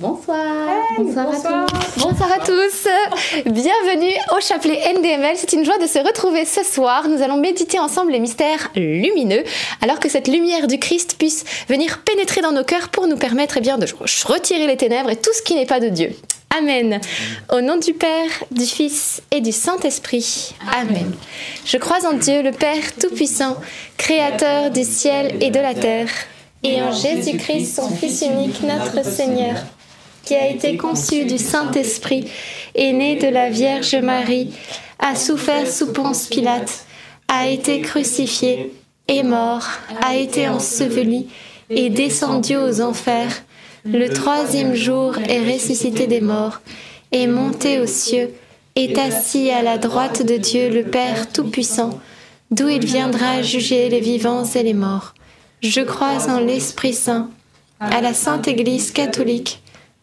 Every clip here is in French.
Bonsoir. bonsoir. à tous. Bonsoir à tous. Bienvenue au chapelet NDML. C'est une joie de se retrouver ce soir. Nous allons méditer ensemble les mystères lumineux, alors que cette lumière du Christ puisse venir pénétrer dans nos cœurs pour nous permettre eh bien, de retirer les ténèbres et tout ce qui n'est pas de Dieu. Amen. Au nom du Père, du Fils et du Saint-Esprit. Amen. Je crois en Dieu, le Père Tout-Puissant, Créateur du ciel et de la terre, et en Jésus-Christ, son Fils unique, notre Seigneur qui a été conçu du Saint-Esprit, est né de la Vierge Marie, a souffert sous Ponce Pilate, a été crucifié, est mort, a été enseveli, et descendu aux enfers. Le troisième jour est ressuscité des morts, est monté aux cieux, est assis à la droite de Dieu le Père Tout-Puissant, d'où il viendra juger les vivants et les morts. Je crois en l'Esprit Saint, à la Sainte Église catholique,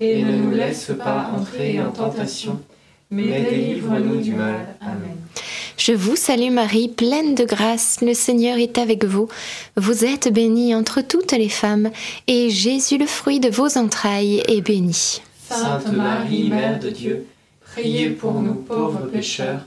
et ne nous laisse pas entrer en tentation, mais délivre-nous du mal. Amen. Je vous salue Marie, pleine de grâce, le Seigneur est avec vous. Vous êtes bénie entre toutes les femmes, et Jésus, le fruit de vos entrailles, est béni. Sainte Marie, Mère de Dieu, priez pour nous pauvres pécheurs,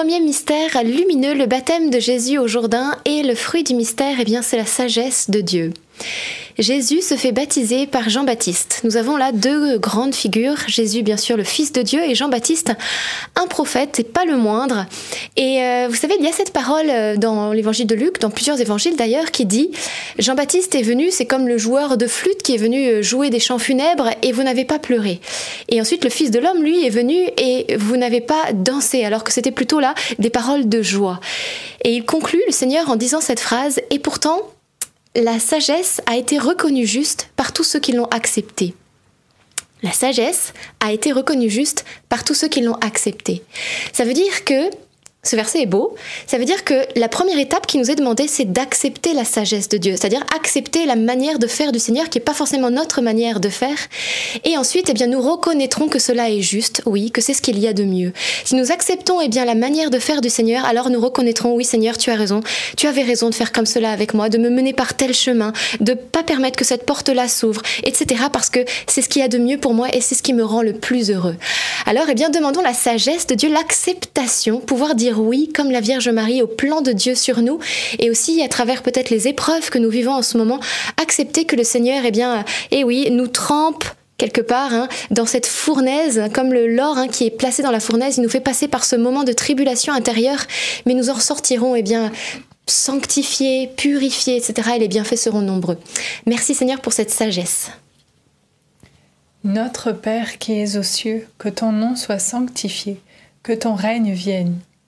Premier mystère lumineux, le baptême de Jésus au Jourdain et le fruit du mystère, eh bien c'est la sagesse de Dieu. Jésus se fait baptiser par Jean-Baptiste. Nous avons là deux grandes figures. Jésus, bien sûr, le Fils de Dieu, et Jean-Baptiste, un prophète, et pas le moindre. Et euh, vous savez, il y a cette parole euh, dans l'évangile de Luc, dans plusieurs évangiles d'ailleurs, qui dit Jean-Baptiste est venu, c'est comme le joueur de flûte qui est venu euh, jouer des chants funèbres, et vous n'avez pas pleuré. Et ensuite, le Fils de l'homme, lui, est venu, et vous n'avez pas dansé, alors que c'était plutôt là des paroles de joie. Et il conclut, le Seigneur, en disant cette phrase Et pourtant, la sagesse a été reconnue juste par tous ceux qui l'ont acceptée. La sagesse a été reconnue juste par tous ceux qui l'ont acceptée. Ça veut dire que ce verset est beau. Ça veut dire que la première étape qui nous est demandée, c'est d'accepter la sagesse de Dieu, c'est-à-dire accepter la manière de faire du Seigneur qui n'est pas forcément notre manière de faire. Et ensuite, eh bien, nous reconnaîtrons que cela est juste, oui, que c'est ce qu'il y a de mieux. Si nous acceptons eh bien, la manière de faire du Seigneur, alors nous reconnaîtrons, oui Seigneur, tu as raison, tu avais raison de faire comme cela avec moi, de me mener par tel chemin, de pas permettre que cette porte-là s'ouvre, etc. Parce que c'est ce qu'il y a de mieux pour moi et c'est ce qui me rend le plus heureux. Alors, eh bien, demandons la sagesse de Dieu, l'acceptation, pouvoir dire oui, comme la Vierge Marie, au plan de Dieu sur nous, et aussi à travers peut-être les épreuves que nous vivons en ce moment, accepter que le Seigneur, eh bien, eh oui, nous trempe quelque part hein, dans cette fournaise, comme le hein, qui est placé dans la fournaise, il nous fait passer par ce moment de tribulation intérieure, mais nous en sortirons, eh bien, sanctifiés, purifiés, etc. Et les bienfaits seront nombreux. Merci Seigneur pour cette sagesse. Notre Père qui es aux cieux, que ton nom soit sanctifié, que ton règne vienne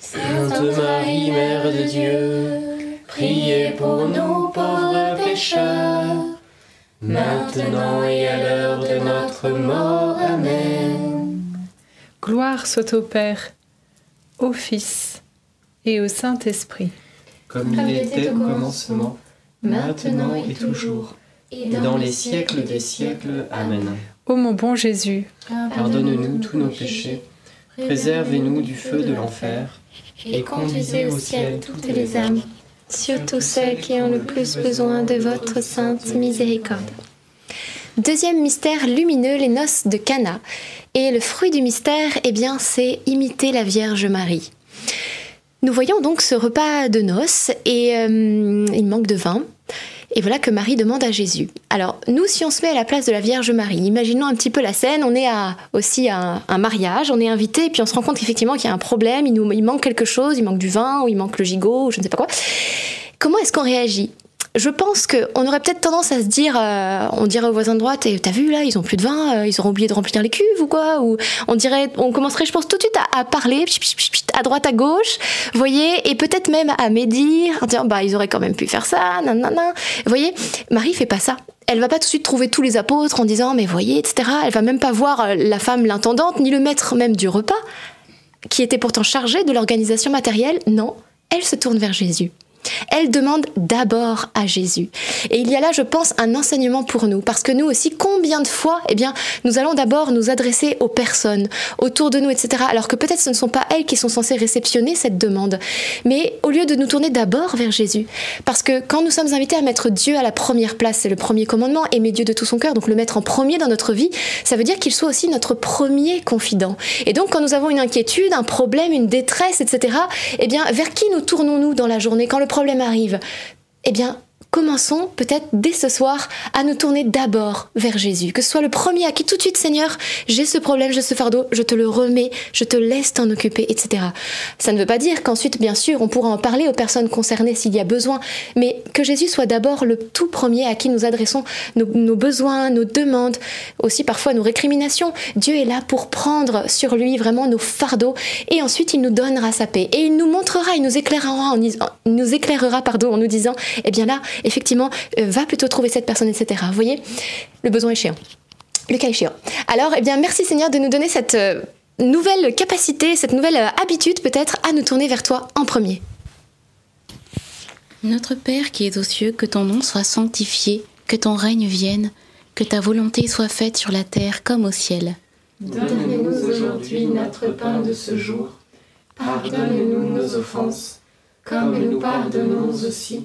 Sainte Marie, Mère de Dieu, priez pour nous pauvres pécheurs, maintenant et à l'heure de notre mort. Amen. Gloire soit au Père, au Fils et au Saint-Esprit. Comme il était au commencement, maintenant et toujours, et dans les siècles des siècles. Amen. Ô mon bon Jésus, Pardonne-nous tous nos péchés, préservez-nous du feu de l'enfer, et conduisez au ciel toutes les âmes, surtout celles qui ont le plus besoin de votre sainte miséricorde. Deuxième mystère lumineux, les noces de Cana. Et le fruit du mystère, eh bien, c'est imiter la Vierge Marie. Nous voyons donc ce repas de noces et euh, il manque de vin. Et voilà que Marie demande à Jésus. Alors, nous, si on se met à la place de la Vierge Marie, imaginons un petit peu la scène, on est aussi à un, mariage, on est invité, et puis on se rend compte qu'effectivement qu'il y a un problème, il, il manque quelque chose, il manque du vin, ou il manque le gigot, ou je ne sais pas quoi. Comment est-ce qu'on réagit? Je pense qu'on aurait peut-être tendance à se dire, euh, on dirait aux voisins de droite, t'as vu là, ils ont plus de vin, euh, ils auront oublié de remplir les cuves ou quoi Ou on dirait, on commencerait, je pense, tout de suite à, parler, à droite, à gauche, voyez, et peut-être même à médire, en disant, bah ils auraient quand même pu faire ça, nanana. Vous voyez, Marie fait pas ça. Elle va pas tout de suite trouver tous les apôtres en disant, mais voyez, etc. Elle va même pas voir euh, la femme, l'intendante, ni le maître même du repas, qui était pourtant chargé de l'organisation matérielle. Non, elle se tourne vers Jésus. Elle demande d'abord à Jésus. Et il y a là, je pense, un enseignement pour nous, parce que nous aussi, combien de fois, eh bien, nous allons d'abord nous adresser aux personnes autour de nous, etc. Alors que peut-être ce ne sont pas elles qui sont censées réceptionner cette demande, mais au lieu de nous tourner d'abord vers Jésus, parce que quand nous sommes invités à mettre Dieu à la première place, c'est le premier commandement, aimer Dieu de tout son cœur, donc le mettre en premier dans notre vie, ça veut dire qu'il soit aussi notre premier confident. Et donc, quand nous avons une inquiétude, un problème, une détresse, etc., eh bien, vers qui nous tournons-nous dans la journée? Quand le problème arrive, eh bien, commençons peut-être dès ce soir à nous tourner d'abord vers Jésus. Que ce soit le premier à qui tout de suite, Seigneur, j'ai ce problème, j'ai ce fardeau, je te le remets, je te laisse t'en occuper, etc. Ça ne veut pas dire qu'ensuite, bien sûr, on pourra en parler aux personnes concernées s'il y a besoin, mais que Jésus soit d'abord le tout premier à qui nous adressons nos, besoins, nos demandes, aussi parfois nos récriminations. Dieu est là pour prendre sur lui vraiment nos fardeaux et ensuite il nous donnera sa paix et il nous montrera, il nous éclairera en, nous en nous disant eh bien là effectivement euh, va plutôt trouver cette personne etc. Vous voyez le besoin échéant, le cas échéant. Alors eh bien merci Seigneur de nous donner cette euh, nouvelle capacité, cette nouvelle euh, habitude peut-être à nous tourner vers toi en premier. Notre Père qui es aux cieux, que ton nom soit sanctifié, que ton règne vienne, que ta volonté soit faite sur la terre comme au ciel. Donne-nous aujourd'hui notre pain de ce jour. Pardonne-nous nos offenses, comme nous pardonnons aussi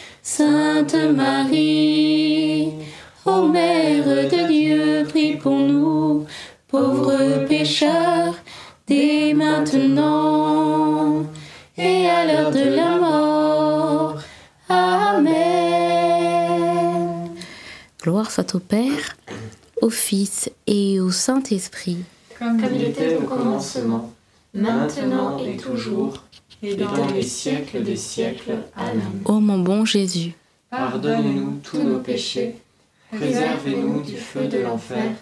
Sainte Marie, ô Mère de Dieu, prie pour nous, pauvres pécheurs, dès maintenant et à l'heure de la mort. Amen. Gloire soit au Père, au Fils et au Saint-Esprit. Comme il était au commencement, maintenant et toujours, et dans les siècles des siècles. Amen. Ô mon bon Jésus, Pardonne-nous tous nos péchés, préservez-nous du feu de l'enfer,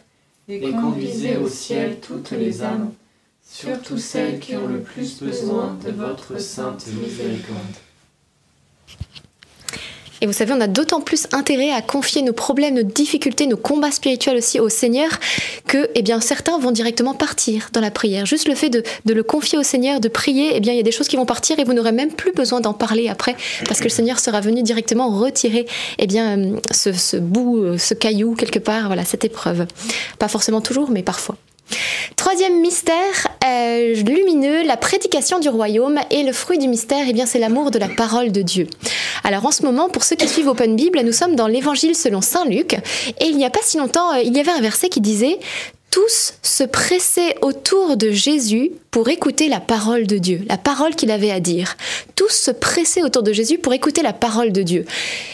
et conduisez au ciel toutes les âmes, surtout celles qui ont le plus besoin de votre sainte miséricorde. Et vous savez, on a d'autant plus intérêt à confier nos problèmes, nos difficultés, nos combats spirituels aussi au Seigneur que, eh bien, certains vont directement partir dans la prière. Juste le fait de, le confier au Seigneur, de prier, eh bien, il y a des choses qui vont partir et vous n'aurez même plus besoin d'en parler après parce que le Seigneur sera venu directement retirer, eh bien, euh, ce, ce bout, euh, ce caillou quelque part, voilà, cette épreuve. Pas forcément toujours, mais parfois. Troisième mystère euh, lumineux, la prédication du royaume et le fruit du mystère, eh bien c'est l'amour de la parole de Dieu. Alors en ce moment, pour ceux qui suivent Open Bible, nous sommes dans l'Évangile selon Saint Luc et il n'y a pas si longtemps, euh, il y avait un verset qui disait tous se pressaient autour de Jésus pour écouter la parole de Dieu, la parole qu'il avait à dire. Tous se pressaient autour de Jésus pour écouter la parole de Dieu.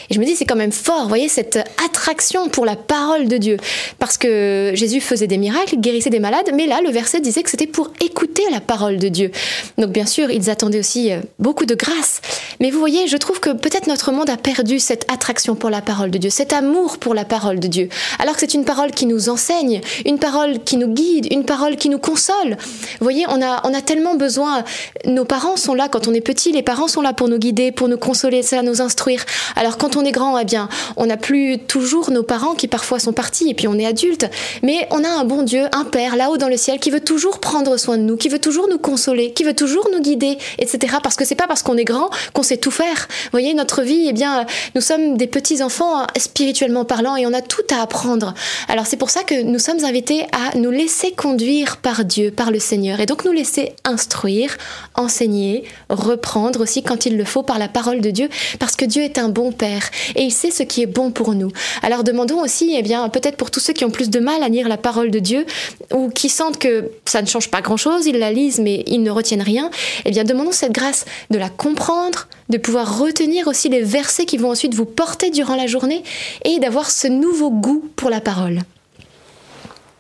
Et je me dis, c'est quand même fort, vous voyez, cette attraction pour la parole de Dieu. Parce que Jésus faisait des miracles, guérissait des malades, mais là, le verset disait que c'était pour écouter la parole de Dieu. Donc bien sûr, ils attendaient aussi euh, beaucoup de grâce. Mais vous voyez, je trouve que peut-être notre monde a perdu cette attraction pour la parole de Dieu, cet amour pour la parole de Dieu. Alors que c'est une parole qui nous enseigne, une parole qui nous guide, une parole qui nous console. Vous voyez, on a, on a tellement besoin. Nos parents sont là quand on est petit, les parents sont là pour nous guider, pour nous consoler, ça, nous instruire. Alors quand on est grand, eh bien, on n'a plus toujours nos parents qui parfois sont partis et puis on est adulte. Mais on a un bon Dieu, un Père là-haut dans le ciel qui veut toujours prendre soin de nous, qui veut toujours nous consoler, qui veut toujours nous guider, etc. Parce que c'est pas parce qu'on est grand qu'on sait tout faire. Vous voyez, notre vie, eh bien, nous sommes des petits enfants hein, spirituellement parlant et on a tout à apprendre. Alors c'est pour ça que nous sommes invités à nous laisser conduire par Dieu, par le Seigneur, et donc nous laisser instruire, enseigner, reprendre aussi quand il le faut par la parole de Dieu, parce que Dieu est un bon Père et il sait ce qui est bon pour nous. Alors demandons aussi, eh bien, peut-être pour tous ceux qui ont plus de mal à lire la parole de Dieu ou qui sentent que ça ne change pas grand-chose, ils la lisent mais ils ne retiennent rien, eh bien, demandons cette grâce de la comprendre, de pouvoir retenir aussi les versets qui vont ensuite vous porter durant la journée et d'avoir ce nouveau goût pour la parole.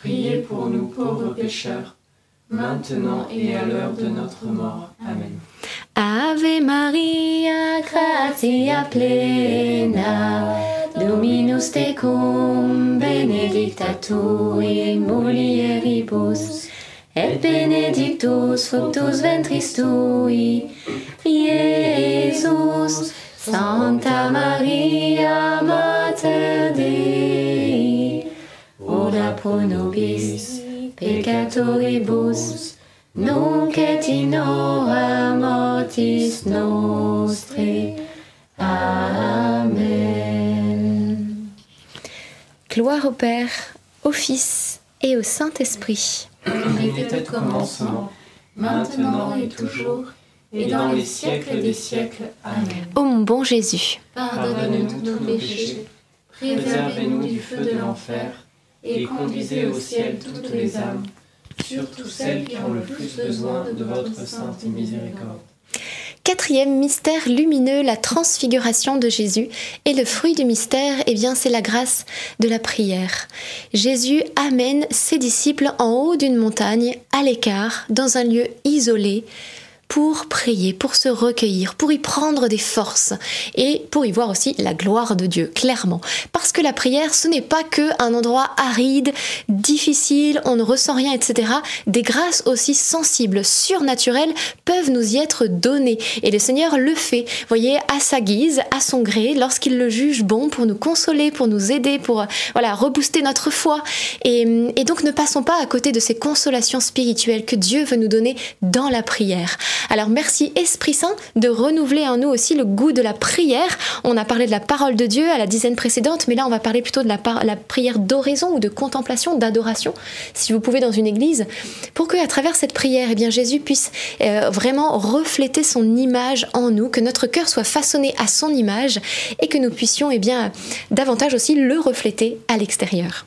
priez pour nous pauvres pécheurs, maintenant et à l'heure de notre mort. Amen. Ave Maria, gratia plena, Dominus tecum, benedicta tui mulieribus, et benedictus fructus ventris tui. Santa Maria, Mater Dei, pro nobis peccatoribus, nunc et in hora mortis nostre. Amen. Gloire au Père, au Fils et au Saint-Esprit. Comme il était au commencement, maintenant et toujours, et dans les siècles des siècles. Amen. Ô mon bon Jésus, Pardonne-nous tous nos péchés, préservez-nous du feu de l'enfer, et conduisez au ciel toutes les âmes, surtout celles qui ont le plus besoin de votre sainte miséricorde. Quatrième mystère lumineux, la transfiguration de Jésus. Et le fruit du mystère, eh bien, c'est la grâce de la prière. Jésus amène ses disciples en haut d'une montagne, à l'écart, dans un lieu isolé, pour prier, pour se recueillir, pour y prendre des forces et pour y voir aussi la gloire de Dieu, clairement. Parce que la prière, ce n'est pas que un endroit aride, difficile, on ne ressent rien, etc. Des grâces aussi sensibles, surnaturelles, peuvent nous y être données. Et le Seigneur le fait, voyez, à sa guise, à son gré, lorsqu'il le juge bon pour nous consoler, pour nous aider, pour voilà, rebooster notre foi. Et, et donc ne passons pas à côté de ces consolations spirituelles que Dieu veut nous donner dans la prière. Alors merci Esprit Saint de renouveler en nous aussi le goût de la prière. On a parlé de la parole de Dieu à la dizaine précédente, mais là on va parler plutôt de la, prière d'oraison ou de contemplation, d'adoration, si vous pouvez dans une église, pour que à travers cette prière, eh bien Jésus puisse euh, vraiment refléter son image en nous, que notre cœur soit façonné à son image et que nous puissions eh bien davantage aussi le refléter à l'extérieur.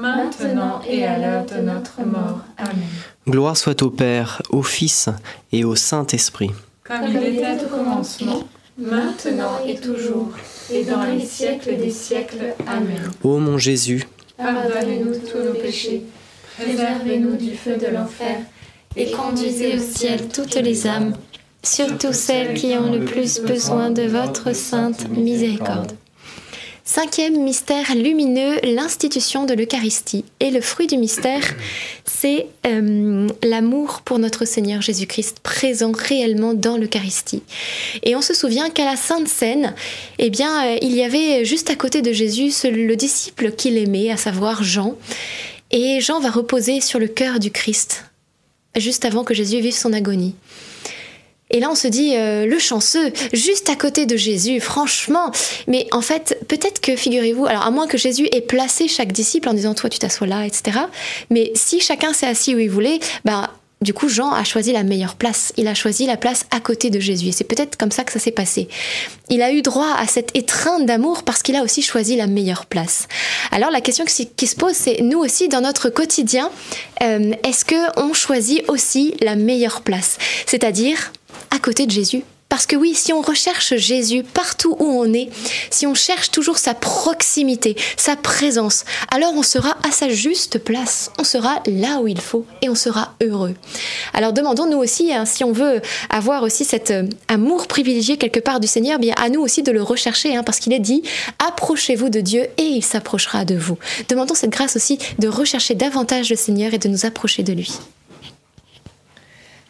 maintenant et à l'heure de notre mort. Amen. Gloire soit au Père, au Fils et au Saint-Esprit. Comme il était au commencement, maintenant et toujours, et dans les siècles des siècles. Amen. Ô mon Jésus, Pardonnez-nous tous nos péchés, préservez-nous du feu de l'enfer, et conduisez au ciel toutes les âmes, surtout celles qui ont le plus besoin de votre sainte miséricorde. Cinquième mystère lumineux, l'institution de l'Eucharistie. Et le fruit du mystère, c'est euh, l'amour pour notre Seigneur Jésus-Christ, présent réellement dans l'Eucharistie. Et on se souvient qu'à la Sainte Seine, eh bien, euh, il y avait juste à côté de Jésus le disciple qu'il aimait, à savoir Jean. Et Jean va reposer sur le cœur du Christ, juste avant que Jésus vive son agonie. Et là, on se dit, euh, le chanceux, juste à côté de Jésus, franchement. Mais en fait, peut-être que, figurez-vous, alors à moins que Jésus ait placé chaque disciple en disant, toi, tu t'assois là, etc. Mais si chacun s'est assis où il voulait, ben, du coup, Jean a choisi la meilleure place. Il a choisi la place à côté de Jésus. Et c'est peut-être comme ça que ça s'est passé. Il a eu droit à cette étreinte d'amour parce qu'il a aussi choisi la meilleure place. Alors la question qui se pose, c'est nous aussi dans notre quotidien, euh, est-ce que on choisit aussi la meilleure place, c'est-à-dire à côté de Jésus parce que oui, si on recherche Jésus partout où on est, si on cherche toujours sa proximité, sa présence, alors on sera à sa juste place, on sera là où il faut et on sera heureux. Alors demandons-nous aussi, hein, si on veut avoir aussi cet euh, amour privilégié quelque part du Seigneur, bien à nous aussi de le rechercher, hein, parce qu'il est dit, approchez-vous de Dieu et il s'approchera de vous. Demandons cette grâce aussi de rechercher davantage le Seigneur et de nous approcher de lui.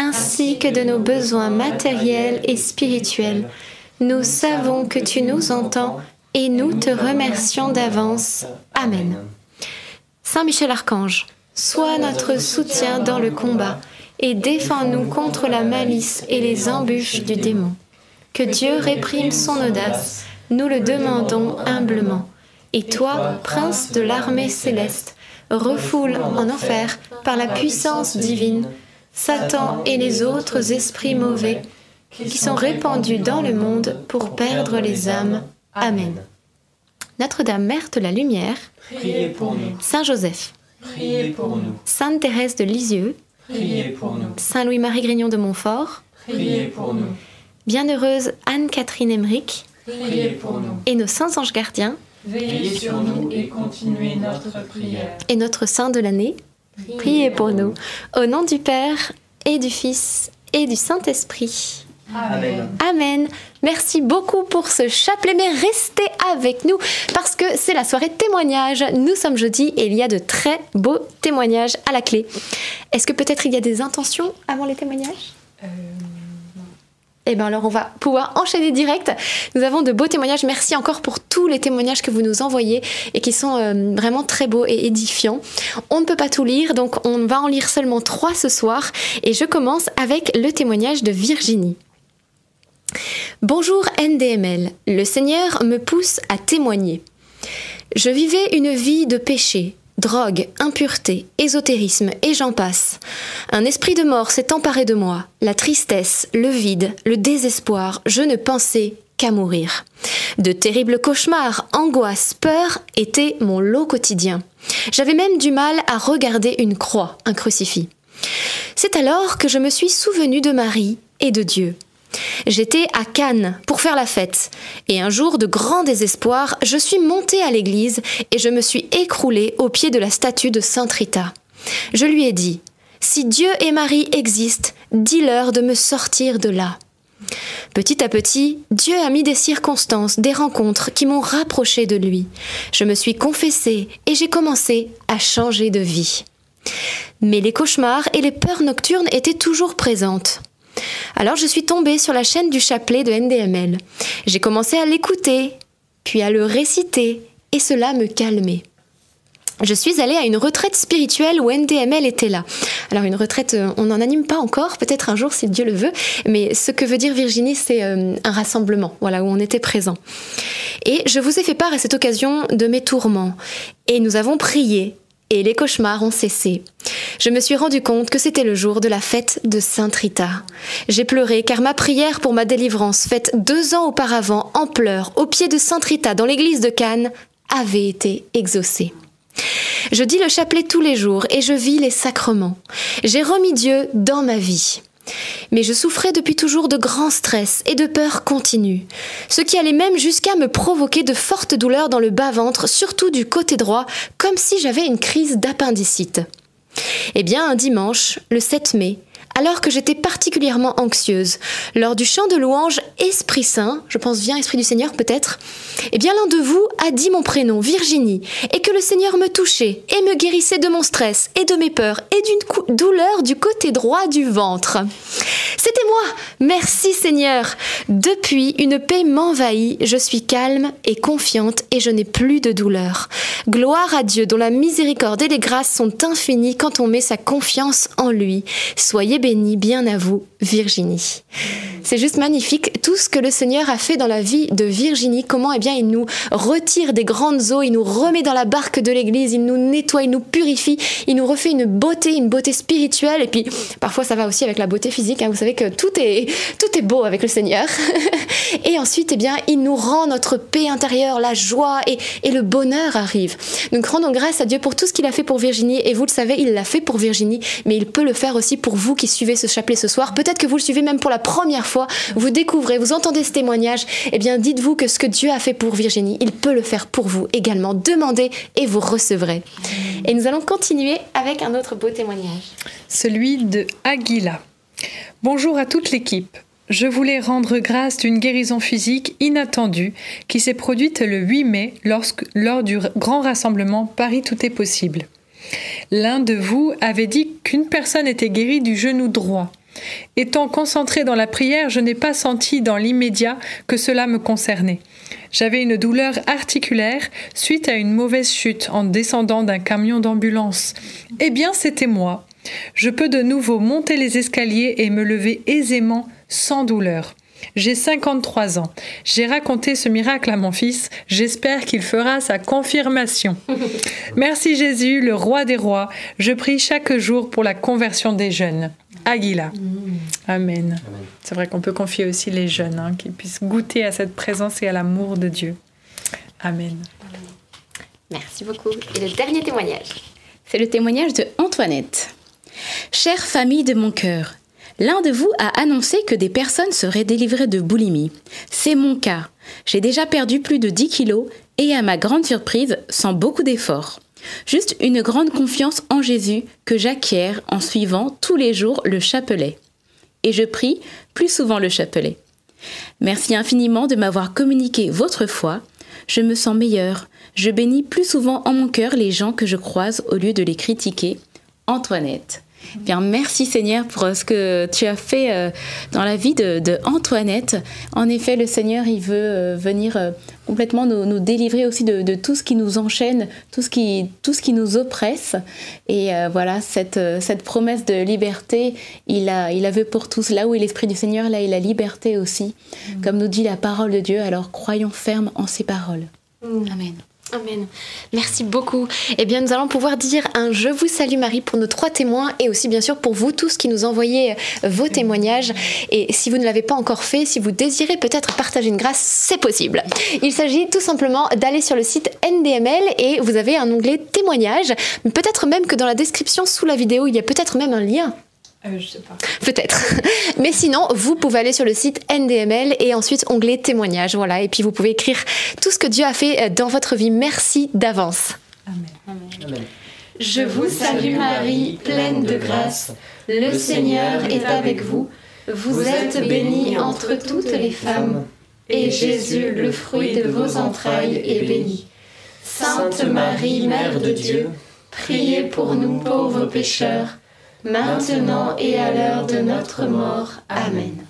ainsi que de nos besoins matériels et spirituels. Nous savons que tu nous entends et nous te remercions d'avance. Amen. Saint Michel Archange, sois notre soutien dans le combat et défends-nous contre la malice et les embûches du démon. Que Dieu réprime son audace, nous le demandons humblement. Et toi, prince de l'armée céleste, refoule en enfer par la puissance divine Satan et les autres esprits mauvais qui sont répandus dans le monde pour perdre les âmes. Amen. Notre-Dame, Mère de la Lumière, Priez pour nous. Saint Joseph, Priez pour nous. Sainte Thérèse de Lisieux, Priez pour nous. Saint Louis-Marie Grignon de Montfort, Priez pour nous. Bienheureuse Anne-Catherine Emmerich Priez pour nous. et nos saints anges gardiens Veillez sur nous et continuez notre prière. et notre saint de l'année, priez pour nous. Au nom du Père et du Fils et du Saint-Esprit. Amen. Amen. Merci beaucoup pour ce chapelet, mais restez avec nous parce que c'est la soirée témoignage. Nous sommes jeudi et il y a de très beaux témoignages à la clé. Est-ce que peut-être il y a des intentions avant les témoignages? Eh bien alors on va pouvoir enchaîner direct. Nous avons de beaux témoignages. Merci encore pour tous les témoignages que vous nous envoyez et qui sont euh, vraiment très beaux et édifiants. On ne peut pas tout lire, donc on va en lire seulement trois ce soir. Et je commence avec le témoignage de Virginie. Bonjour NDML, le Seigneur me pousse à témoigner. Je vivais une vie de péché, drogue, impureté, ésotérisme et j'en passe. Un esprit de mort s'est emparé de moi, la tristesse, le vide, le désespoir, je ne pensais qu'à mourir. De terribles cauchemars, angoisses, peurs étaient mon lot quotidien. J'avais même du mal à regarder une croix, un crucifix. C'est alors que je me suis souvenu de Marie et de Dieu. J'étais à Cannes pour faire la fête, et un jour de grand désespoir, je suis montée à l'église et je me suis écroulée au pied de la statue de Sainte Rita. Je lui ai dit Si Dieu et Marie existent, dis-leur de me sortir de là. Petit à petit, Dieu a mis des circonstances, des rencontres qui m'ont rapprochée de lui. Je me suis confessée et j'ai commencé à changer de vie. Mais les cauchemars et les peurs nocturnes étaient toujours présentes. Alors je suis tombée sur la chaîne du chapelet de NDML. J'ai commencé à l'écouter, puis à le réciter, et cela me calmait. je suis allée à une retraite spirituelle où NDML était là. Alors une retraite, euh, on n'en anime pas encore, peut-être un jour si Dieu le veut, mais ce que veut dire Virginie, c'est euh, un rassemblement, voilà, où on était présent. Et je vous ai fait part à cette occasion de mes tourments, et nous avons prié, et les cauchemars ont cessé. Je me suis rendu compte que c'était le jour de la fête de Sainte Rita. J'ai pleuré car ma prière pour ma délivrance, faite deux ans auparavant en pleurs au pied de Sainte Rita dans l'église de Cannes, avait été exaucée. Je dis le chapelet tous les jours et je vis les sacrements. J'ai remis Dieu dans ma vie. Mais je souffrais depuis toujours de grands stress et de peurs continues, ce qui allait même jusqu'à me provoquer de fortes douleurs dans le bas-ventre, surtout du côté droit, comme si j'avais une crise d'appendicite. Eh bien, un dimanche, le 7 mai, alors que j'étais particulièrement anxieuse. Lors du chant de louange Esprit Saint, je pense bien Esprit du Seigneur peut-être, eh bien l'un de vous a dit mon prénom, Virginie, et que le Seigneur me touchait et me guérissait de mon stress et de mes peurs et d'une douleur du côté droit du ventre. C'était moi Merci Seigneur Depuis, une paix m'envahit, je suis calme et confiante et je n'ai plus de douleur. Gloire à Dieu dont la miséricorde et les grâces sont infinies quand on met sa confiance en lui. Soyez bénis, bien à vous, Virginie. C'est juste magnifique tout ce que le Seigneur a fait dans la vie de Virginie, comment eh bien il nous retire des grandes eaux, il nous remet dans la barque de l'église, il nous nettoie, il nous purifie, il nous refait une beauté, une beauté spirituelle et puis parfois ça va aussi avec la beauté physique, hein. vous savez que tout est tout est beau avec le Seigneur. et ensuite eh bien il nous rend notre paix intérieure, la joie et, et le bonheur arrive. Donc rendons grâce à Dieu pour tout ce qu'il a fait pour Virginie et vous le savez, il l'a fait pour Virginie, mais il peut le faire aussi pour vous qui suivez ce chapelet ce soir. Peut-être que vous le suivez même pour la première fois, vous découvrez, vous entendez ce témoignage, eh bien dites-vous que ce que Dieu a fait pour Virginie, il peut le faire pour vous également. Demandez et vous recevrez. Et nous allons continuer avec un autre beau témoignage. Celui de Aguila. Bonjour à toute l'équipe. Je voulais rendre grâce d'une guérison physique inattendue qui s'est produite le 8 mai lorsque, lors du grand rassemblement Paris Tout est possible. L'un de vous avait dit qu'une personne était guérie du genou droit. Étant concentré dans la prière, je n'ai pas senti dans l'immédiat que cela me concernait. J'avais une douleur articulaire suite à une mauvaise chute en descendant d'un camion d'ambulance. Eh bien, c'était moi. Je peux de nouveau monter les escaliers et me lever aisément sans douleur. J'ai 53 ans. J'ai raconté ce miracle à mon fils. J'espère qu'il fera sa confirmation. Merci Jésus, le roi des rois. Je prie chaque jour pour la conversion des jeunes. Aguila. Amen. C'est vrai qu'on peut confier aussi les jeunes, hein, qu'ils puissent goûter à cette présence et à l'amour de Dieu. Amen. Merci beaucoup. Et le dernier témoignage C'est le témoignage de Antoinette. Chère famille de mon cœur, L'un de vous a annoncé que des personnes seraient délivrées de boulimie. C'est mon cas. J'ai déjà perdu plus de 10 kilos et à ma grande surprise, sans beaucoup d'efforts. Juste une grande confiance en Jésus que j'acquiers en suivant tous les jours le chapelet. Et je prie plus souvent le chapelet. Merci infiniment de m'avoir communiqué votre foi. Je me sens meilleure. Je bénis plus souvent en mon cœur les gens que je croise au lieu de les critiquer. Antoinette. Bien, merci Seigneur pour ce que tu as fait euh, dans la vie de, Antoinette. En effet, le Seigneur, il veut euh, venir euh, complètement nous, délivrer aussi de, tout ce qui nous enchaîne, tout ce qui, tout ce qui nous oppresse. Et voilà, cette, cette promesse de liberté, il a, il a vu pour tous. Là où est l'Esprit du Seigneur, là est la liberté aussi. Mm. Comme nous dit la parole de Dieu, alors croyons ferme en ses paroles. Mm. Amen. Amen. Merci beaucoup. Eh bien, nous allons pouvoir dire un Je vous salue Marie pour nos trois témoins et aussi bien sûr pour vous tous qui nous envoyez euh, vos témoignages. Et si vous ne l'avez pas encore fait, si vous désirez peut-être partager une grâce, c'est possible. Il s'agit tout simplement d'aller sur le site NDML et vous avez un onglet témoignages. Peut-être même que dans la description sous la vidéo, il y a peut-être même un lien euh, je sais pas. Peut-être. Mais sinon, vous pouvez aller sur le site NDML et ensuite onglet témoignages. Voilà. Et puis vous pouvez écrire tout ce que Dieu a fait euh, dans votre vie. Merci d'avance. Amen. Amen. Je vous salue Marie, pleine de grâce. Le Seigneur est avec vous. Vous êtes bénie entre toutes les femmes. Et Jésus, le fruit de vos entrailles, est béni. Sainte Marie, Mère de Dieu, priez pour nous pauvres pécheurs maintenant et à l'heure de notre mort. Amen.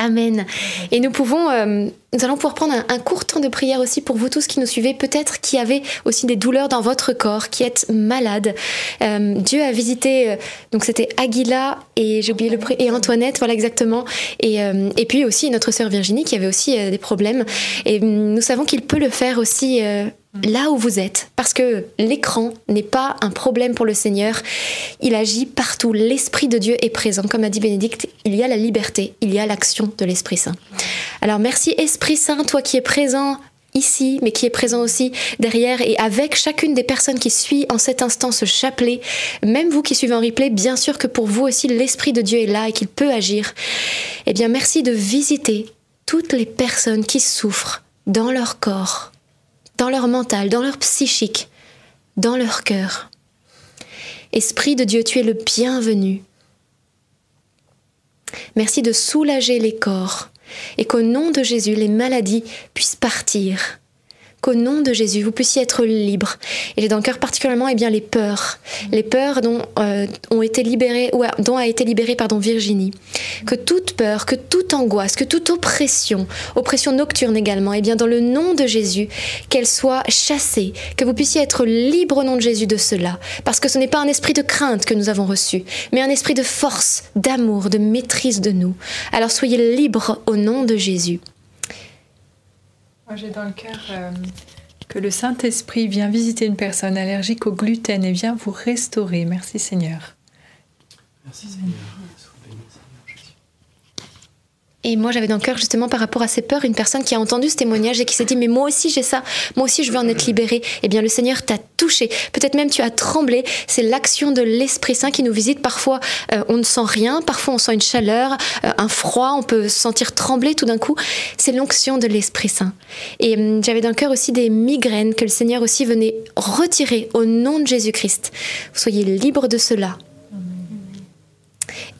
Amen. Et nous pouvons, euh, nous allons pouvoir prendre un, court temps de prière aussi pour vous tous qui nous suivez, peut-être qui avez aussi des douleurs dans votre corps, qui êtes malade. Euh, Dieu a visité, euh, donc c'était Aguila et j'ai oublié le et Antoinette, voilà exactement. Et, et puis aussi notre sœur Virginie qui avait aussi des problèmes. Et nous savons qu'il peut le faire aussi là où vous êtes, parce que l'écran n'est pas un problème pour le Seigneur. Il agit partout. L'Esprit de Dieu est présent. Comme a dit Bénédicte, il y a la liberté, il y a l'action de l'Esprit Saint. Alors merci Esprit Saint, toi qui es présent ici, mais qui est présent aussi derrière et avec chacune des personnes qui suivent en cet instant ce chapelet, même vous qui suivez en replay, bien sûr que pour vous aussi l'Esprit de Dieu est là et qu'il peut agir. Eh bien merci de visiter toutes les personnes qui souffrent dans leur corps, dans leur mental, dans leur psychique, dans leur cœur. Esprit de Dieu, tu es le bienvenu. Merci de soulager les corps et qu'au nom de Jésus, les maladies puissent partir qu'au nom de Jésus, vous puissiez être libre. Et j'ai dans le cœur particulièrement eh bien, les peurs, les peurs dont, euh, ont été libérées, ou dont a été libérée pardon, Virginie. Que toute peur, que toute angoisse, que toute oppression, oppression nocturne également, eh bien, dans le nom de Jésus, qu'elle soit chassée, que vous puissiez être libre au nom de Jésus de cela. Parce que ce n'est pas un esprit de crainte que nous avons reçu, mais un esprit de force, d'amour, de maîtrise de nous. Alors soyez libres au nom de Jésus. Moi, j'ai dans le cœur euh, que le Saint-Esprit vient visiter une personne allergique au gluten et vient vous restaurer. Merci Seigneur. Merci Seigneur. Et moi, j'avais dans le cœur, justement, par rapport à ces peurs, une personne qui a entendu ce témoignage et qui s'est dit, mais moi aussi j'ai ça, moi aussi je veux en être libérée. Eh bien, le Seigneur t'a touché. Peut-être même tu as tremblé. C'est l'action de l'Esprit Saint qui nous visite. Parfois, euh, on ne sent rien, parfois on sent une chaleur, euh, un froid, on peut se sentir trembler tout d'un coup. C'est l'onction de l'Esprit Saint. Et hum, j'avais dans le cœur aussi des migraines que le Seigneur aussi venait retirer au nom de Jésus-Christ. Soyez libres de cela.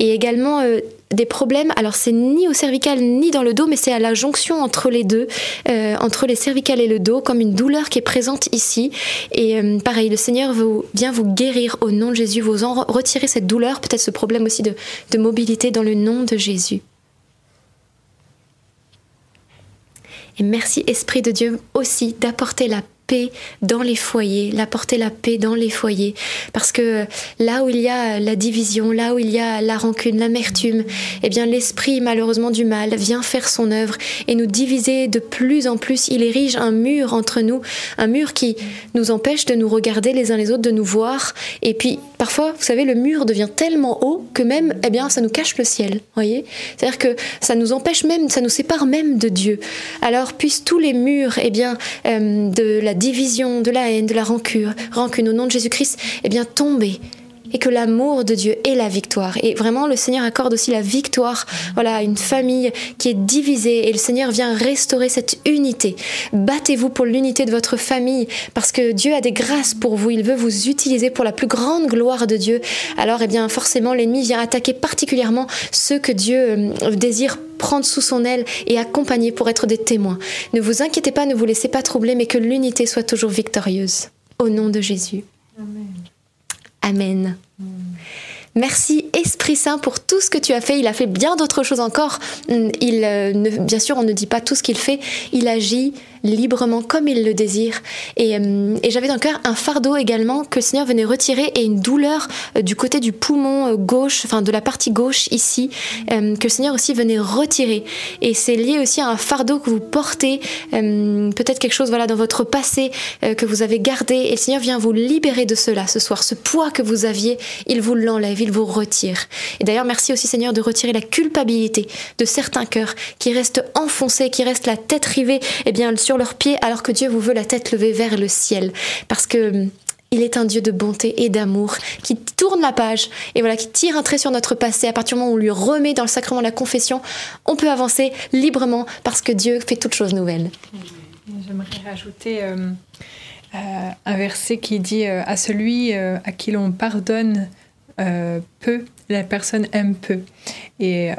Et également, euh, des problèmes. Alors c'est ni au cervical ni dans le dos, mais c'est à la jonction entre les deux, euh, entre les cervicales et le dos, comme une douleur qui est présente ici. Et euh, pareil, le Seigneur veut bien vous guérir au nom de Jésus, vous en retirer cette douleur, peut-être ce problème aussi de, mobilité dans le nom de Jésus. Et merci Esprit de Dieu aussi d'apporter la paix dans les foyers, l'apporter la paix dans les foyers. Parce que là où il y a la division, là où il y a la rancune, l'amertume, eh bien l'esprit malheureusement du mal vient faire son œuvre et nous diviser de plus en plus. Il érige un mur entre nous, un mur qui nous empêche de nous regarder les uns les autres, de nous voir. Et puis parfois, vous savez, le mur devient tellement haut que même, eh bien, ça nous cache le ciel. Voyez, c'est-à-dire que ça nous empêche même, ça nous sépare même de Dieu. Alors puissent tous les murs, eh bien, euh, de la division, de la haine, de la rancune, rancune au nom de Jésus-Christ, eh bien tomber et que l'amour de Dieu est la victoire. Et vraiment, le Seigneur accorde aussi la victoire voilà, à une famille qui est divisée et le Seigneur vient restaurer cette unité. Battez-vous pour l'unité de votre famille parce que Dieu a des grâces pour vous. Il veut vous utiliser pour la plus grande gloire de Dieu. Alors, eh bien, forcément, l'ennemi vient attaquer particulièrement ceux que Dieu euh, désire prendre sous son aile et accompagner pour être des témoins. Ne vous inquiétez pas, ne vous laissez pas troubler, mais que l'unité soit toujours victorieuse. Au nom de Jésus. Amen. Amen. Merci Esprit Saint pour tout ce que tu as fait. Il a fait bien d'autres choses encore. Il, euh, bien sûr, on ne dit pas tout ce qu'il fait. Il agit librement comme il le désire. Euh, et, j'avais dans le cœur un fardeau également que le Seigneur venait retirer et une douleur euh, du côté du poumon euh, gauche, enfin de la partie gauche ici, que le Seigneur aussi venait retirer. Et c'est lié aussi à un fardeau que vous portez, peut-être quelque chose voilà dans votre passé que vous avez gardé. Et le Seigneur vient vous libérer de cela ce soir. Ce poids que vous aviez, il vous l'enlève, il vous retire. Et d'ailleurs, merci aussi Seigneur de retirer la culpabilité de certains cœurs qui restent enfoncés, qui restent la tête rivée, eh bien sur leurs pieds alors que Dieu vous veut la tête levée vers le ciel. Parce que hum, il est un Dieu de bonté et d'amour qui tourne la page et voilà qui tire un trait sur notre passé. À partir du moment où on lui remet dans le sacrement de la confession, on peut avancer librement parce que Dieu fait toutes choses nouvelles. J'aimerais rajouter euh, euh, un verset qui dit euh, à celui à qui l'on pardonne peu, la personne aime peu. Et,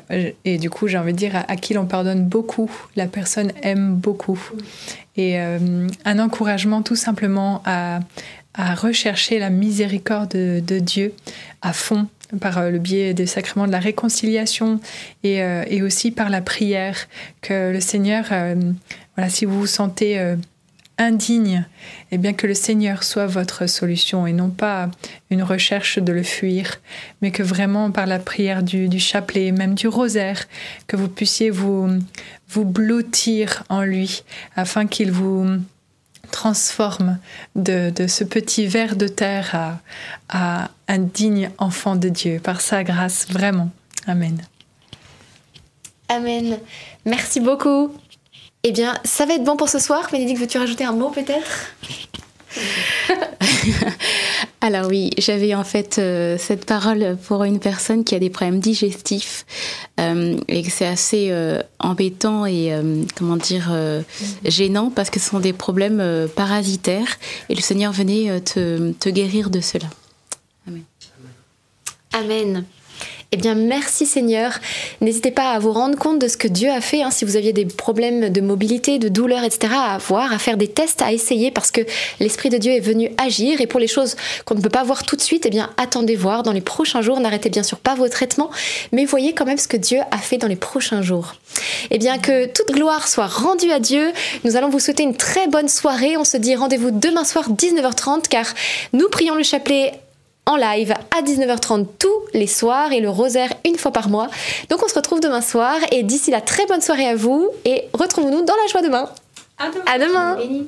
et du coup, j'ai envie de dire, à, qui l'on pardonne beaucoup, la personne aime beaucoup. Et euh, un encouragement tout simplement à, à rechercher la miséricorde de, Dieu à fond par le biais des sacrements de la réconciliation et, et aussi par la prière, que le Seigneur, voilà, si vous vous sentez indigne, et bien que le Seigneur soit votre solution et non pas une recherche de le fuir, mais que vraiment par la prière du, chapelet, même du rosaire, que vous puissiez vous, vous blottir en lui afin qu'il vous transforme de, ce petit ver de terre à un digne enfant de Dieu par sa grâce, vraiment. Amen. Amen. Merci beaucoup. Eh bien, ça va être bon pour ce soir. Bénédicte, veux-tu rajouter un mot peut-être? Alors oui, j'avais en fait euh, cette parole pour une personne qui a des problèmes digestifs euh, et que c'est assez euh, embêtant et comment dire gênant parce que ce sont des problèmes parasitaires et le Seigneur venait te, te guérir de cela. Amen. Amen. Eh bien, merci Seigneur. N'hésitez pas à vous rendre compte de ce que Dieu a fait. Hein, si vous aviez des problèmes de mobilité, de douleur, etc., à voir, à faire des tests, à essayer, parce que l'Esprit de Dieu est venu agir. Et pour les choses qu'on ne peut pas voir tout de suite, eh bien, attendez voir dans les prochains jours. N'arrêtez bien sûr pas vos traitements, mais voyez quand même ce que Dieu a fait dans les prochains jours. Eh bien, que toute gloire soit rendue à Dieu. Nous allons vous souhaiter une très bonne soirée. On se dit rendez-vous demain soir 19h30, car nous prions le chapelet en live à 19h30 tous les soirs et le rosaire une fois par mois. Donc on se retrouve demain soir et d'ici là, très bonne soirée à vous et retrouvons-nous dans la joie demain. À demain. À demain.